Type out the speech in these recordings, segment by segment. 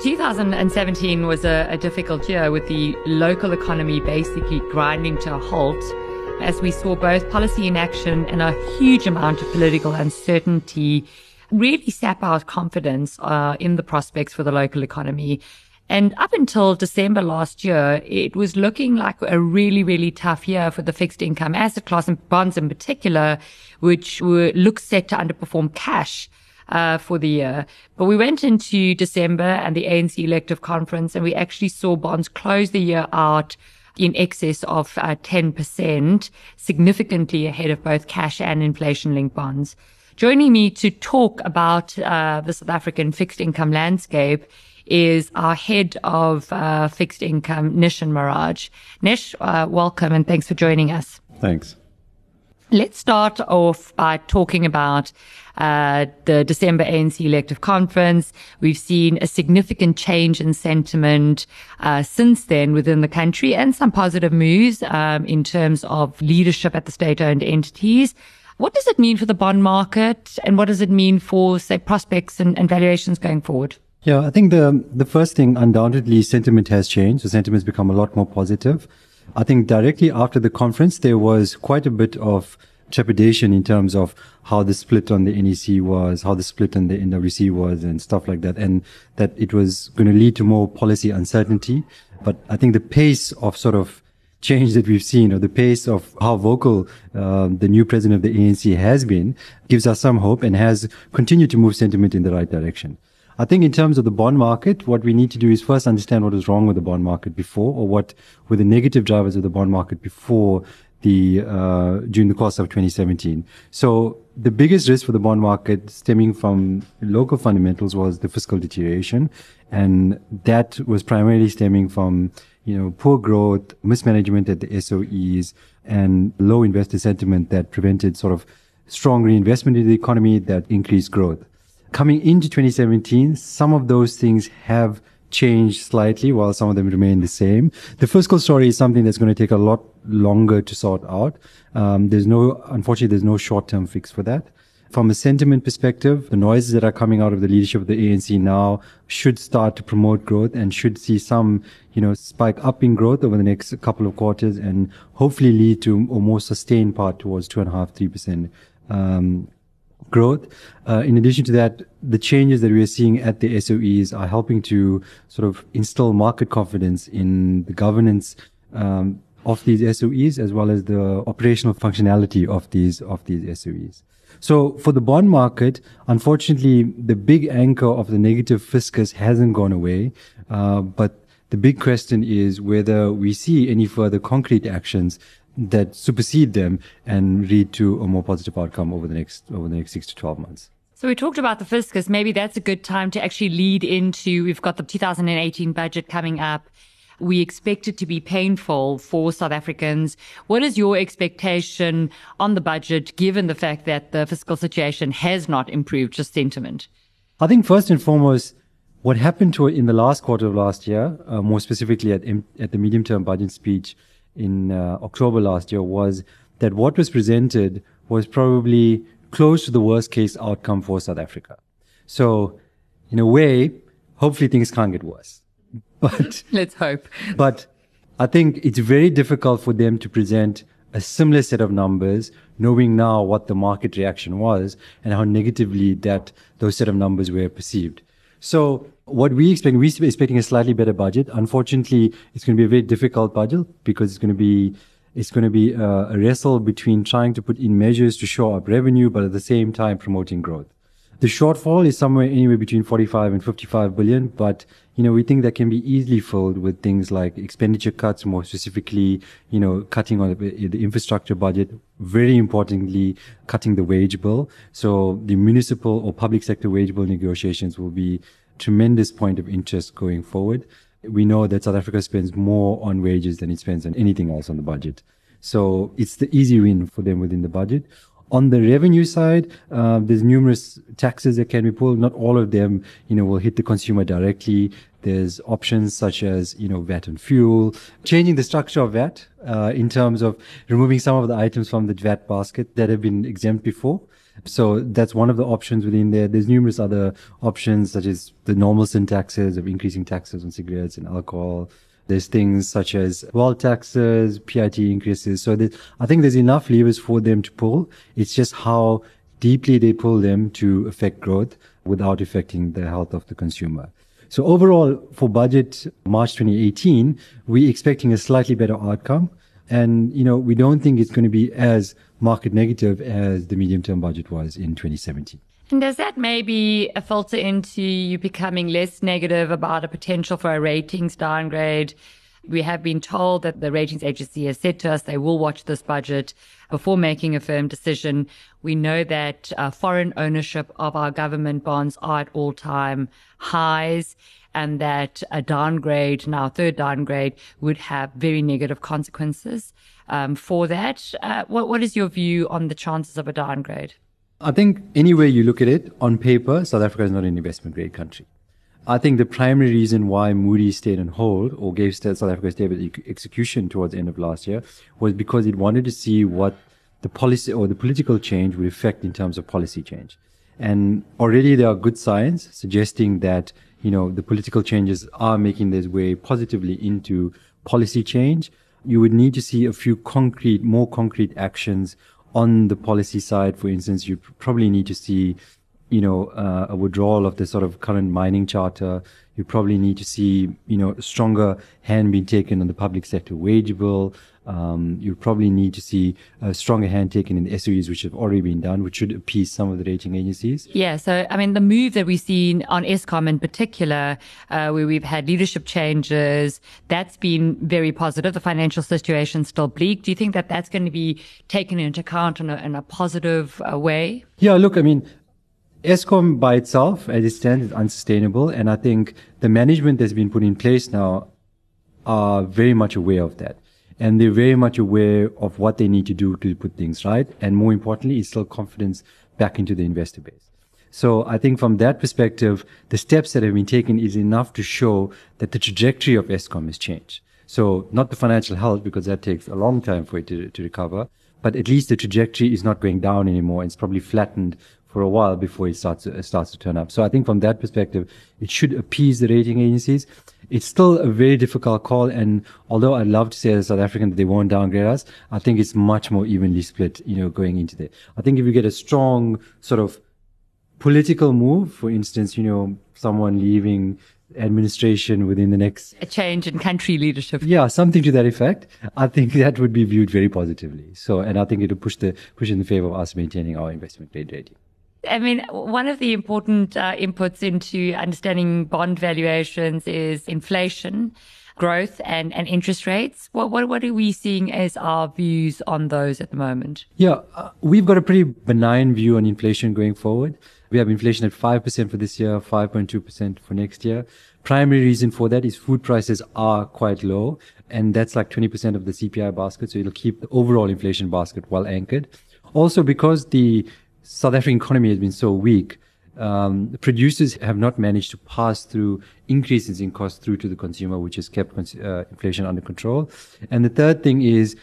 2017 was a, a, difficult year with the local economy basically grinding to a halt as we saw both policy inaction and a huge amount of political uncertainty really sap our confidence uh, in the prospects for the local economy. And up until December last year, it was looking like a really, really tough year for the fixed income asset class and bonds in particular, which were look set to underperform cash uh, for the year. But we went into December and the ANC elective conference and we actually saw bonds close the year out in excess of uh, 10%, significantly ahead of both cash and inflation linked bonds. Joining me to talk about uh, the South African fixed income landscape is our head of uh, fixed income, Nishan Maraj. Nish, uh, welcome and thanks for joining us. Thanks. Let's start off by talking about uh, the December ANC elective conference. We've seen a significant change in sentiment uh, since then within the country and some positive moves um, in terms of leadership at the state-owned entities. What does it mean for the bond market and what does it mean for, say, prospects and, and valuations going forward? Yeah, I think the the first thing, undoubtedly, sentiment has changed. The sentiment has become a lot more positive. I think directly after the conference, there was quite a bit of trepidation in terms of how the split on the NEC was, how the split on the NWC was and stuff like that. And that it was going to lead to more policy uncertainty. But I think the pace of sort of change that we've seen or the pace of how vocal uh, the new president of the ANC has been gives us some hope and has continued to move sentiment in the right direction. I think in terms of the bond market, what we need to do is first understand what was wrong with the bond market before or what were the negative drivers of the bond market before the uh, during the course of 2017. So the biggest risk for the bond market stemming from local fundamentals was the fiscal deterioration, and that was primarily stemming from you know poor growth, mismanagement at the SOEs, and low investor sentiment that prevented sort of strong reinvestment in the economy that increased growth. Coming into 2017, some of those things have changed slightly while some of them remain the same. The fiscal story is something that's going to take a lot longer to sort out. Um, there's no, unfortunately, there's no short-term fix for that. From a sentiment perspective, the noises that are coming out of the leadership of the ANC now should start to promote growth and should see some, you know, spike up in growth over the next couple of quarters and hopefully lead to a more sustained part towards two and a half, three percent um, growth. Uh, in addition to that, the changes that we are seeing at the SOEs are helping to sort of instill market confidence in the governance um, of these SOEs as well as the operational functionality of these of these SOEs. So for the bond market, unfortunately, the big anchor of the negative fiscus hasn't gone away, uh, but the big question is whether we see any further concrete actions that supersede them and lead to a more positive outcome over the next over the next six to twelve months. So we talked about the fiscus. Maybe that's a good time to actually lead into. We've got the 2018 budget coming up. We expect it to be painful for South Africans. What is your expectation on the budget, given the fact that the fiscal situation has not improved, just sentiment? I think first and foremost, what happened to it in the last quarter of last year, uh, more specifically at, at the medium term budget speech, in uh, October last year was that what was presented was probably close to the worst case outcome for South Africa. So, in a way, hopefully things can't get worse. But let's hope. But I think it's very difficult for them to present a similar set of numbers, knowing now what the market reaction was and how negatively that those set of numbers were perceived. So what we expect, we're expecting a slightly better budget. Unfortunately, it's going to be a very difficult budget because it's going to be it's going to be a, a wrestle between trying to put in measures to show up revenue, but at the same time promoting growth. The shortfall is somewhere anywhere between 45 and 55 billion, but you know, we think that can be easily filled with things like expenditure cuts, more specifically, you know, cutting on the, infrastructure budget. Very importantly, cutting the wage bill. So the municipal or public sector wage bill negotiations will be tremendous point of interest going forward. We know that South Africa spends more on wages than it spends on anything else on the budget. So it's the easy win for them within the budget. On the revenue side, uh, there's numerous taxes that can be pulled. Not all of them, you know, will hit the consumer directly. There's options such as, you know, VAT and fuel, changing the structure of VAT uh, in terms of removing some of the items from the VAT basket that have been exempt before. So that's one of the options within there. There's numerous other options, such as the normal sin taxes of increasing taxes on cigarettes and alcohol. There's things such as wealth taxes, PIT increases. So I think there's enough levers for them to pull. It's just how deeply they pull them to affect growth without affecting the health of the consumer. So overall, for budget March 2018, we're expecting a slightly better outcome. And, you know, we don't think it's going to be as market negative as the medium term budget was in 2017. And does that maybe filter into you becoming less negative about a potential for a ratings downgrade? We have been told that the ratings agency has said to us they will watch this budget before making a firm decision. We know that uh, foreign ownership of our government bonds are at all time highs and that a downgrade, now third downgrade, would have very negative consequences um, for that. Uh, what, what is your view on the chances of a downgrade? I think any way you look at it, on paper, South Africa is not an investment grade country. I think the primary reason why Moody's stayed on hold or gave South Africa stable execution towards the end of last year was because it wanted to see what the policy or the political change would affect in terms of policy change. And already there are good signs suggesting that, you know, the political changes are making their way positively into policy change. You would need to see a few concrete, more concrete actions on the policy side, for instance, you probably need to see, you know, uh, a withdrawal of the sort of current mining charter. You probably need to see, you know, stronger hand being taken on the public sector wage bill. Um, you probably need to see a stronger hand taken in the SOEs, which have already been done, which should appease some of the rating agencies. Yeah. So, I mean, the move that we've seen on Eskom in particular, uh, where we've had leadership changes, that's been very positive. The financial situation still bleak. Do you think that that's going to be taken into account in a, in a positive uh, way? Yeah. Look, I mean, Eskom by itself, as it stands, is unsustainable. And I think the management that's been put in place now are very much aware of that and they're very much aware of what they need to do to put things right. And more importantly, instill confidence back into the investor base. So I think from that perspective, the steps that have been taken is enough to show that the trajectory of Eskom has changed. So not the financial health, because that takes a long time for it to, to recover, but at least the trajectory is not going down anymore. It's probably flattened for a while before it starts to, starts to turn up. So I think from that perspective, it should appease the rating agencies. It's still a very difficult call. And although I'd love to say as a South African that they won't downgrade us, I think it's much more evenly split, you know, going into there. I think if you get a strong sort of political move, for instance, you know, someone leaving administration within the next a change in country leadership yeah something to that effect i think that would be viewed very positively so and i think it would push the push in the favor of us maintaining our investment grade rating I mean, one of the important uh, inputs into understanding bond valuations is inflation, growth, and, and interest rates. What, what, what are we seeing as our views on those at the moment? Yeah, uh, we've got a pretty benign view on inflation going forward. We have inflation at 5% for this year, 5.2% for next year. Primary reason for that is food prices are quite low, and that's like 20% of the CPI basket. So it'll keep the overall inflation basket well anchored. Also, because the South African economy has been so weak, um, producers have not managed to pass through increases in cost through to the consumer, which has kept uh, inflation under control. And the third thing is,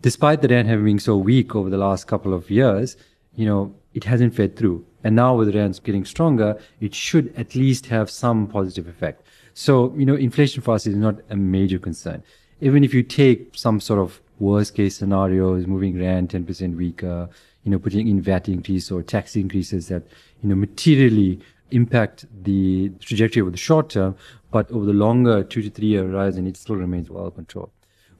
despite the rand having been so weak over the last couple of years, you know, it hasn't fed through. And now with the rand getting stronger, it should at least have some positive effect. So, you know, inflation for us is not a major concern. Even if you take some sort of worst case scenario, scenarios, moving rand 10% weaker, you know, putting in VAT increase or tax increases that, you know, materially impact the trajectory over the short term, but over the longer two to three year horizon, it still remains well controlled.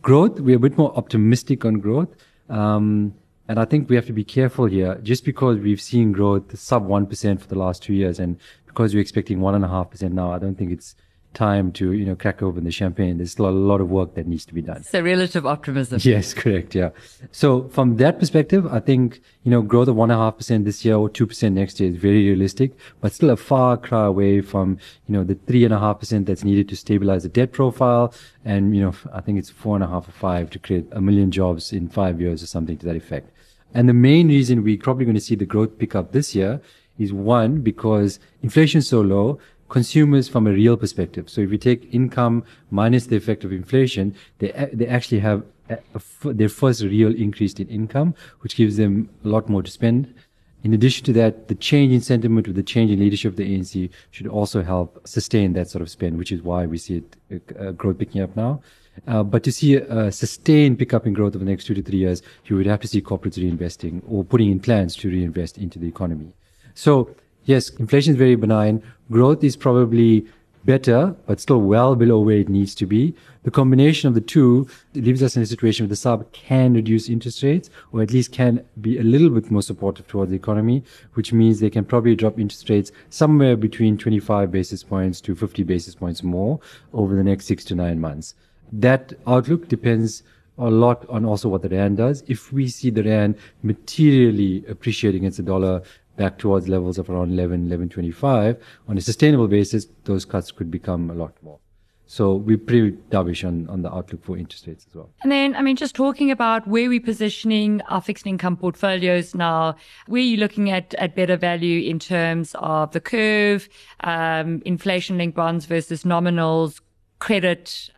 Growth, we're a bit more optimistic on growth. Um, and I think we have to be careful here. Just because we've seen growth sub 1% for the last two years and because we're expecting 1.5% now, I don't think it's time to, you know, crack open the champagne. There's still a lot of work that needs to be done. So relative optimism. Yes, correct. Yeah. So from that perspective, I think, you know, growth of one and a half percent this year or 2% next year is very realistic, but still a far cry away from, you know, the three and a half percent that's needed to stabilize the debt profile. And, you know, I think it's four and a half or five to create a million jobs in five years or something to that effect. And the main reason we're probably going to see the growth pick up this year is one, because inflation is so low consumers from a real perspective. So if you take income minus the effect of inflation, they, they actually have a, a, their first real increase in income, which gives them a lot more to spend. In addition to that, the change in sentiment with the change in leadership of the ANC should also help sustain that sort of spend, which is why we see it uh, growth picking up now. Uh, but to see a, a, sustained pickup in growth over the next two to three years, you would have to see corporates reinvesting or putting in plans to reinvest into the economy. So yes, inflation is very benign. Growth is probably better, but still well below where it needs to be. The combination of the two leaves us in a situation where the SARB can reduce interest rates, or at least can be a little bit more supportive towards the economy, which means they can probably drop interest rates somewhere between 25 basis points to 50 basis points more over the next six to nine months. That outlook depends a lot on also what the rand does. If we see the rand materially appreciate against the dollar back towards levels of around 11, 11.25 on a sustainable basis, those cuts could become a lot more. So we're pretty dovish on, on the outlook for interest rates as well. And then, I mean, just talking about where we're positioning our fixed income portfolios now, where are you looking at, at better value in terms of the curve, um, inflation linked bonds versus nominals, credit,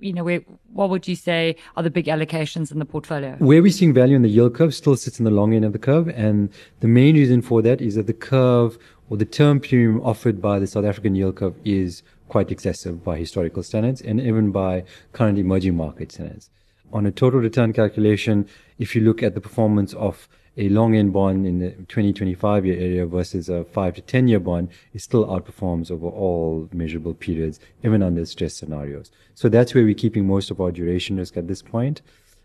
you know, where, what would you say are the big allocations in the portfolio? Where we're seeing value in the yield curve still sits in the long end of the curve. And the main reason for that is that the curve or the term premium offered by the South African yield curve is quite excessive by historical standards and even by current emerging market standards. On a total return calculation, if you look at the performance of a long end bond in the 2025 year area versus a 5 to 10 year bond, it still outperforms over all measurable periods, even under stress scenarios. So that's where we're keeping most of our duration risk at this point.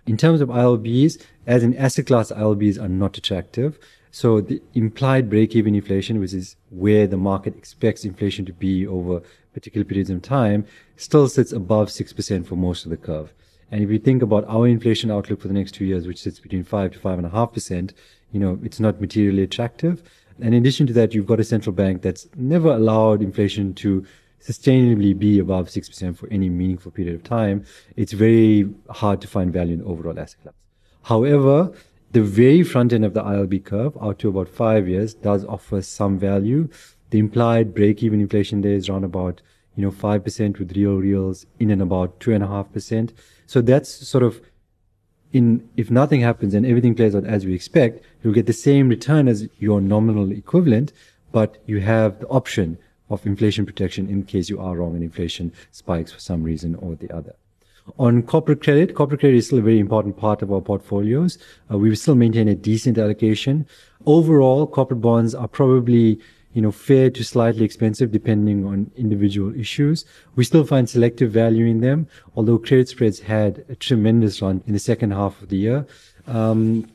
In terms of ILBs, as an asset class, ILBs are not attractive. So the implied break-even inflation, which is where the market expects inflation to be over particular periods of time, still sits above 6% for most of the curve. And if you think about our inflation outlook for the next two years, which sits between five to five and a half percent, you know, it's not materially attractive. And in addition to that, you've got a central bank that's never allowed inflation to sustainably be above 6% for any meaningful period of time. It's very hard to find value in overall asset class. However, the very front end of the ILB curve, out to about five years, does offer some value. The implied break-even inflation there is around about, you know, 5% with real reals in and about 2.5%. So that's sort of in, if nothing happens and everything plays out as we expect, you'll get the same return as your nominal equivalent, but you have the option of inflation protection in case you are wrong and inflation spikes for some reason or the other. On corporate credit, corporate credit is still a very important part of our portfolios. Uh, we still maintain a decent allocation. Overall, corporate bonds are probably you know, fair to slightly expensive depending on individual issues. We still find selective value in them, although credit spreads had a tremendous run in the second half of the year. Um,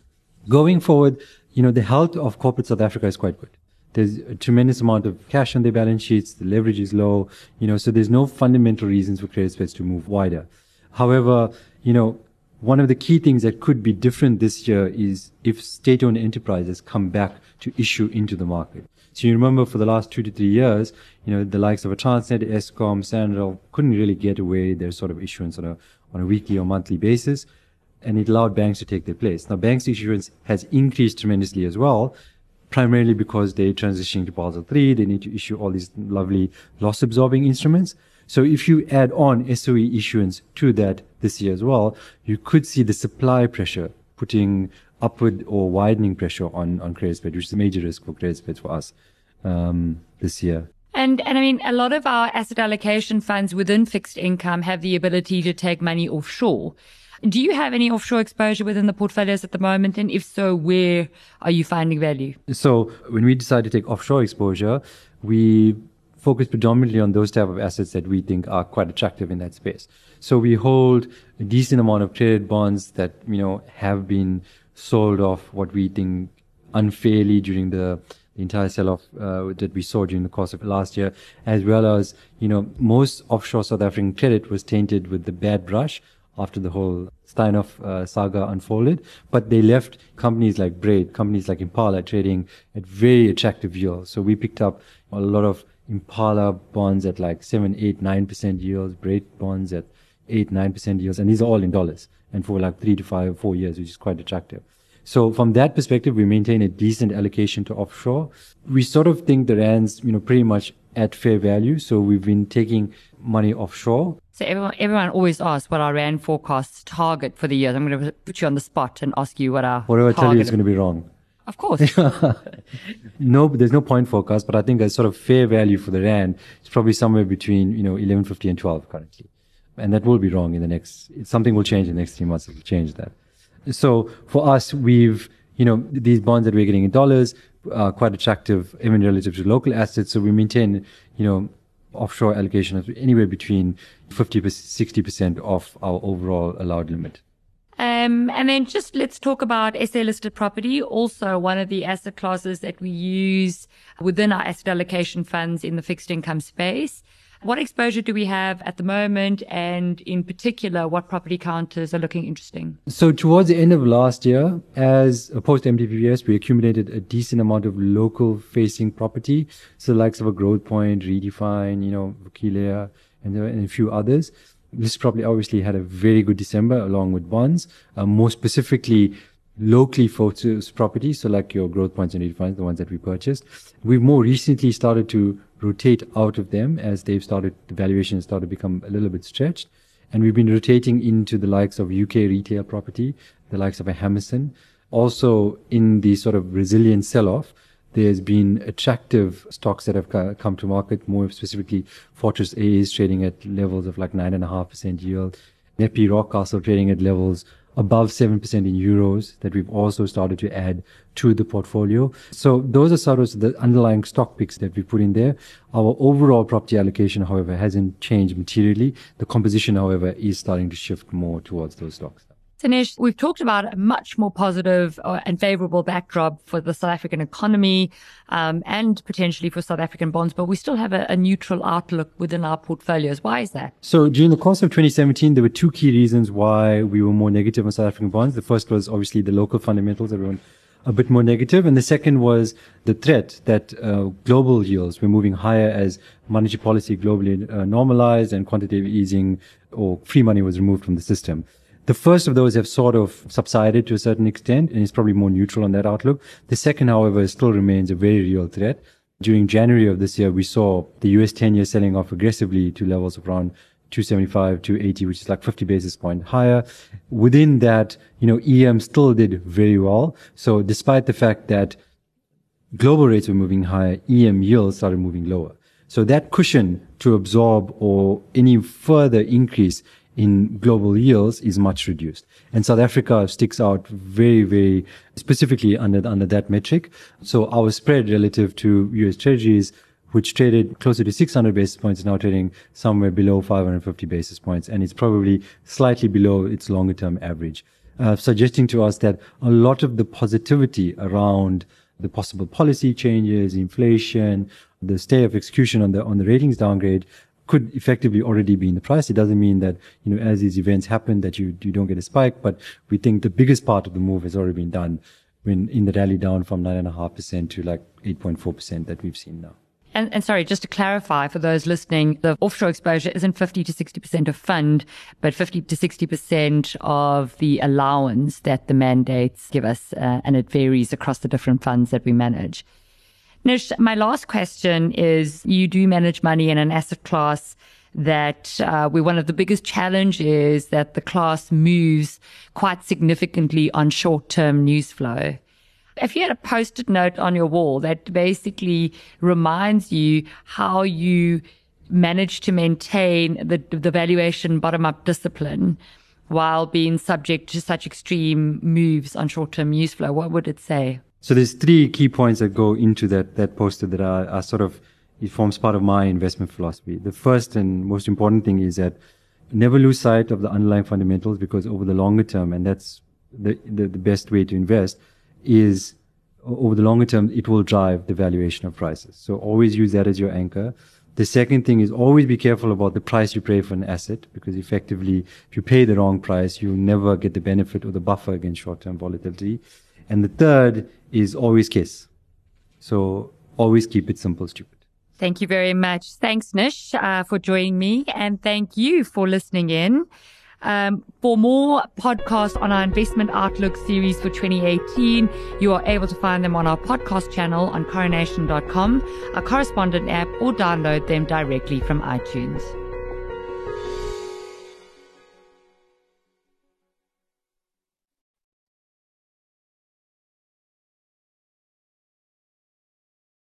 going forward, you know, the health of corporate South Africa is quite good. There's a tremendous amount of cash on their balance sheets. The leverage is low, you know, so there's no fundamental reasons for credit spreads to move wider. However, you know, one of the key things that could be different this year is if state-owned enterprises come back to issue into the market. So you remember for the last two to three years, you know, the likes of a Transnet, Eskom, SANRAL couldn't really get away their sort of issuance on a, on a weekly or monthly basis. And it allowed banks to take their place. Now, banks issuance has increased tremendously as well, primarily because they're transitioning to Basel III. They need to issue all these lovely loss absorbing instruments. So if you add on SOE issuance to that this year as well, you could see the supply pressure putting upward or widening pressure on, on credit spread, which is a major risk for credit spreads for us um, this year. And, and I mean, a lot of our asset allocation funds within fixed income have the ability to take money offshore. Do you have any offshore exposure within the portfolios at the moment? And if so, where are you finding value? So when we decide to take offshore exposure, we focus predominantly on those type of assets that we think are quite attractive in that space. So we hold a decent amount of traded bonds that, you know, have been sold off what we think unfairly during the, the entire sell-off uh, that we saw during the course of last year, as well as you know most offshore South African credit was tainted with the bad brush after the whole Steinhoff uh, saga unfolded. But they left companies like Braid, companies like Impala trading at very attractive yields. So we picked up a lot of Impala bonds at like seven, eight, nine percent yields, Braid bonds at eight, nine percent yields, and these are all in dollars and for like three to five, four years, which is quite attractive. So from that perspective, we maintain a decent allocation to offshore. We sort of think the rands, you know, pretty much at fair value. So we've been taking money offshore. So everyone, everyone always asks what our rand forecast target for the year. I'm going to put you on the spot and ask you what our whatever I tell you is going to be wrong. Of course. no, there's no point forecast, but I think a sort of fair value for the rand is probably somewhere between you know 11.50 and 12 currently, and that will be wrong in the next. Something will change in the next three months. It will change that. So for us, we've you know these bonds that we're getting in dollars are quite attractive even relative to local assets. So we maintain you know offshore allocation of anywhere between 50 to 60 percent of our overall allowed limit. Um, and then just let's talk about SA listed property, also one of the asset classes that we use within our asset allocation funds in the fixed income space. What exposure do we have at the moment? And in particular, what property counters are looking interesting? So towards the end of last year, as a post MTBPS, we accumulated a decent amount of local facing property. So likes of a Growthpoint, Redefine, you know, Vukile, and, and a few others this probably obviously had a very good December along with bonds. Uh, more specifically, locally focused properties, so like your Growthpoints and Redefines, the ones that we purchased. We've more recently started to rotate out of them as they've started, the valuation started to become a little bit stretched. And we've been rotating into the likes of UK retail property, the likes of a Hammerson. Also in the sort of resilient sell-off, there's been attractive stocks that have come to market, more specifically Fortress A is trading at levels of like 9.5% yield. NEPI Rockcastle trading at levels above 7% in euros that we've also started to add to the portfolio. So those are sort of the underlying stock picks that we put in there. Our overall property allocation, however, hasn't changed materially. The composition, however, is starting to shift more towards those stocks. Dinesh, we've talked about a much more uh, and favorable backdrop for the South African economy um, and potentially for South African bonds, but we still have a, a, neutral outlook within our portfolios. Why is that? So during the course of 2017, there were two key reasons why we were more negative on South African bonds. The first was obviously the local fundamentals. Everyone a bit more negative. And the second was the threat that uh, global yields were moving higher as monetary policy globally uh, normalized and quantitative easing or free money was removed from the system. The first of those have sort of subsided to a certain extent and is probably more neutral on that outlook. The second, however, still remains a very real threat. During January of this year, we saw the US 10 year selling off aggressively to levels of around 275, 280, which is like 50 basis point higher. Within that, you know, EM still did very well. So despite the fact that global rates were moving higher, EM yields started moving lower. So that cushion to absorb or any further increase in global yields is much reduced. And South Africa sticks out very, very specifically under, under that metric. So our spread relative to US treasuries, which traded closer to 600 basis points, is now trading somewhere below 550 basis points. And it's probably slightly below its longer term average, uh, suggesting to us that a lot of the positivity around the possible policy changes, inflation, the stay of execution on the on the ratings downgrade could effectively already be in the price. It doesn't mean that, you know, as these events happen that you, you don't get a spike, but we think the biggest part of the move has already been done when in the rally down from 9.5% to like 8.4% that we've seen now. And, and, sorry, just to clarify for those listening, the offshore exposure isn't 50 to 60% of fund, but 50 to 60% of the allowance that the mandates give us. Uh, and it varies across the different funds that we manage. Nish, my last question is you do manage money in an asset class that uh, where one of the biggest challenges that the class moves quite significantly on short-term news flow. If you had a post-it note on your wall that basically reminds you how you manage to maintain the, the valuation bottom-up discipline while being subject to such extreme moves on short-term news flow, what would it say? So there's three key points that go into that, that poster that are, are sort of, it forms part of my investment philosophy. The first and most important thing is that never lose sight of the underlying fundamentals because over the longer term, and that's the, the, the best way to invest is over the longer term, it will drive the valuation of prices. So always use that as your anchor. The second thing is always be careful about the price you pay for an asset because effectively, if you pay the wrong price, you'll never get the benefit or the buffer against short-term volatility. And the third is always kiss. So always keep it simple, stupid. Thank you very much. Thanks, Nish, uh, for joining me. And thank you for listening in. Um, for more podcasts on our investment outlook series for 2018, you are able to find them on our podcast channel on coronation.com, our correspondent app, or download them directly from iTunes.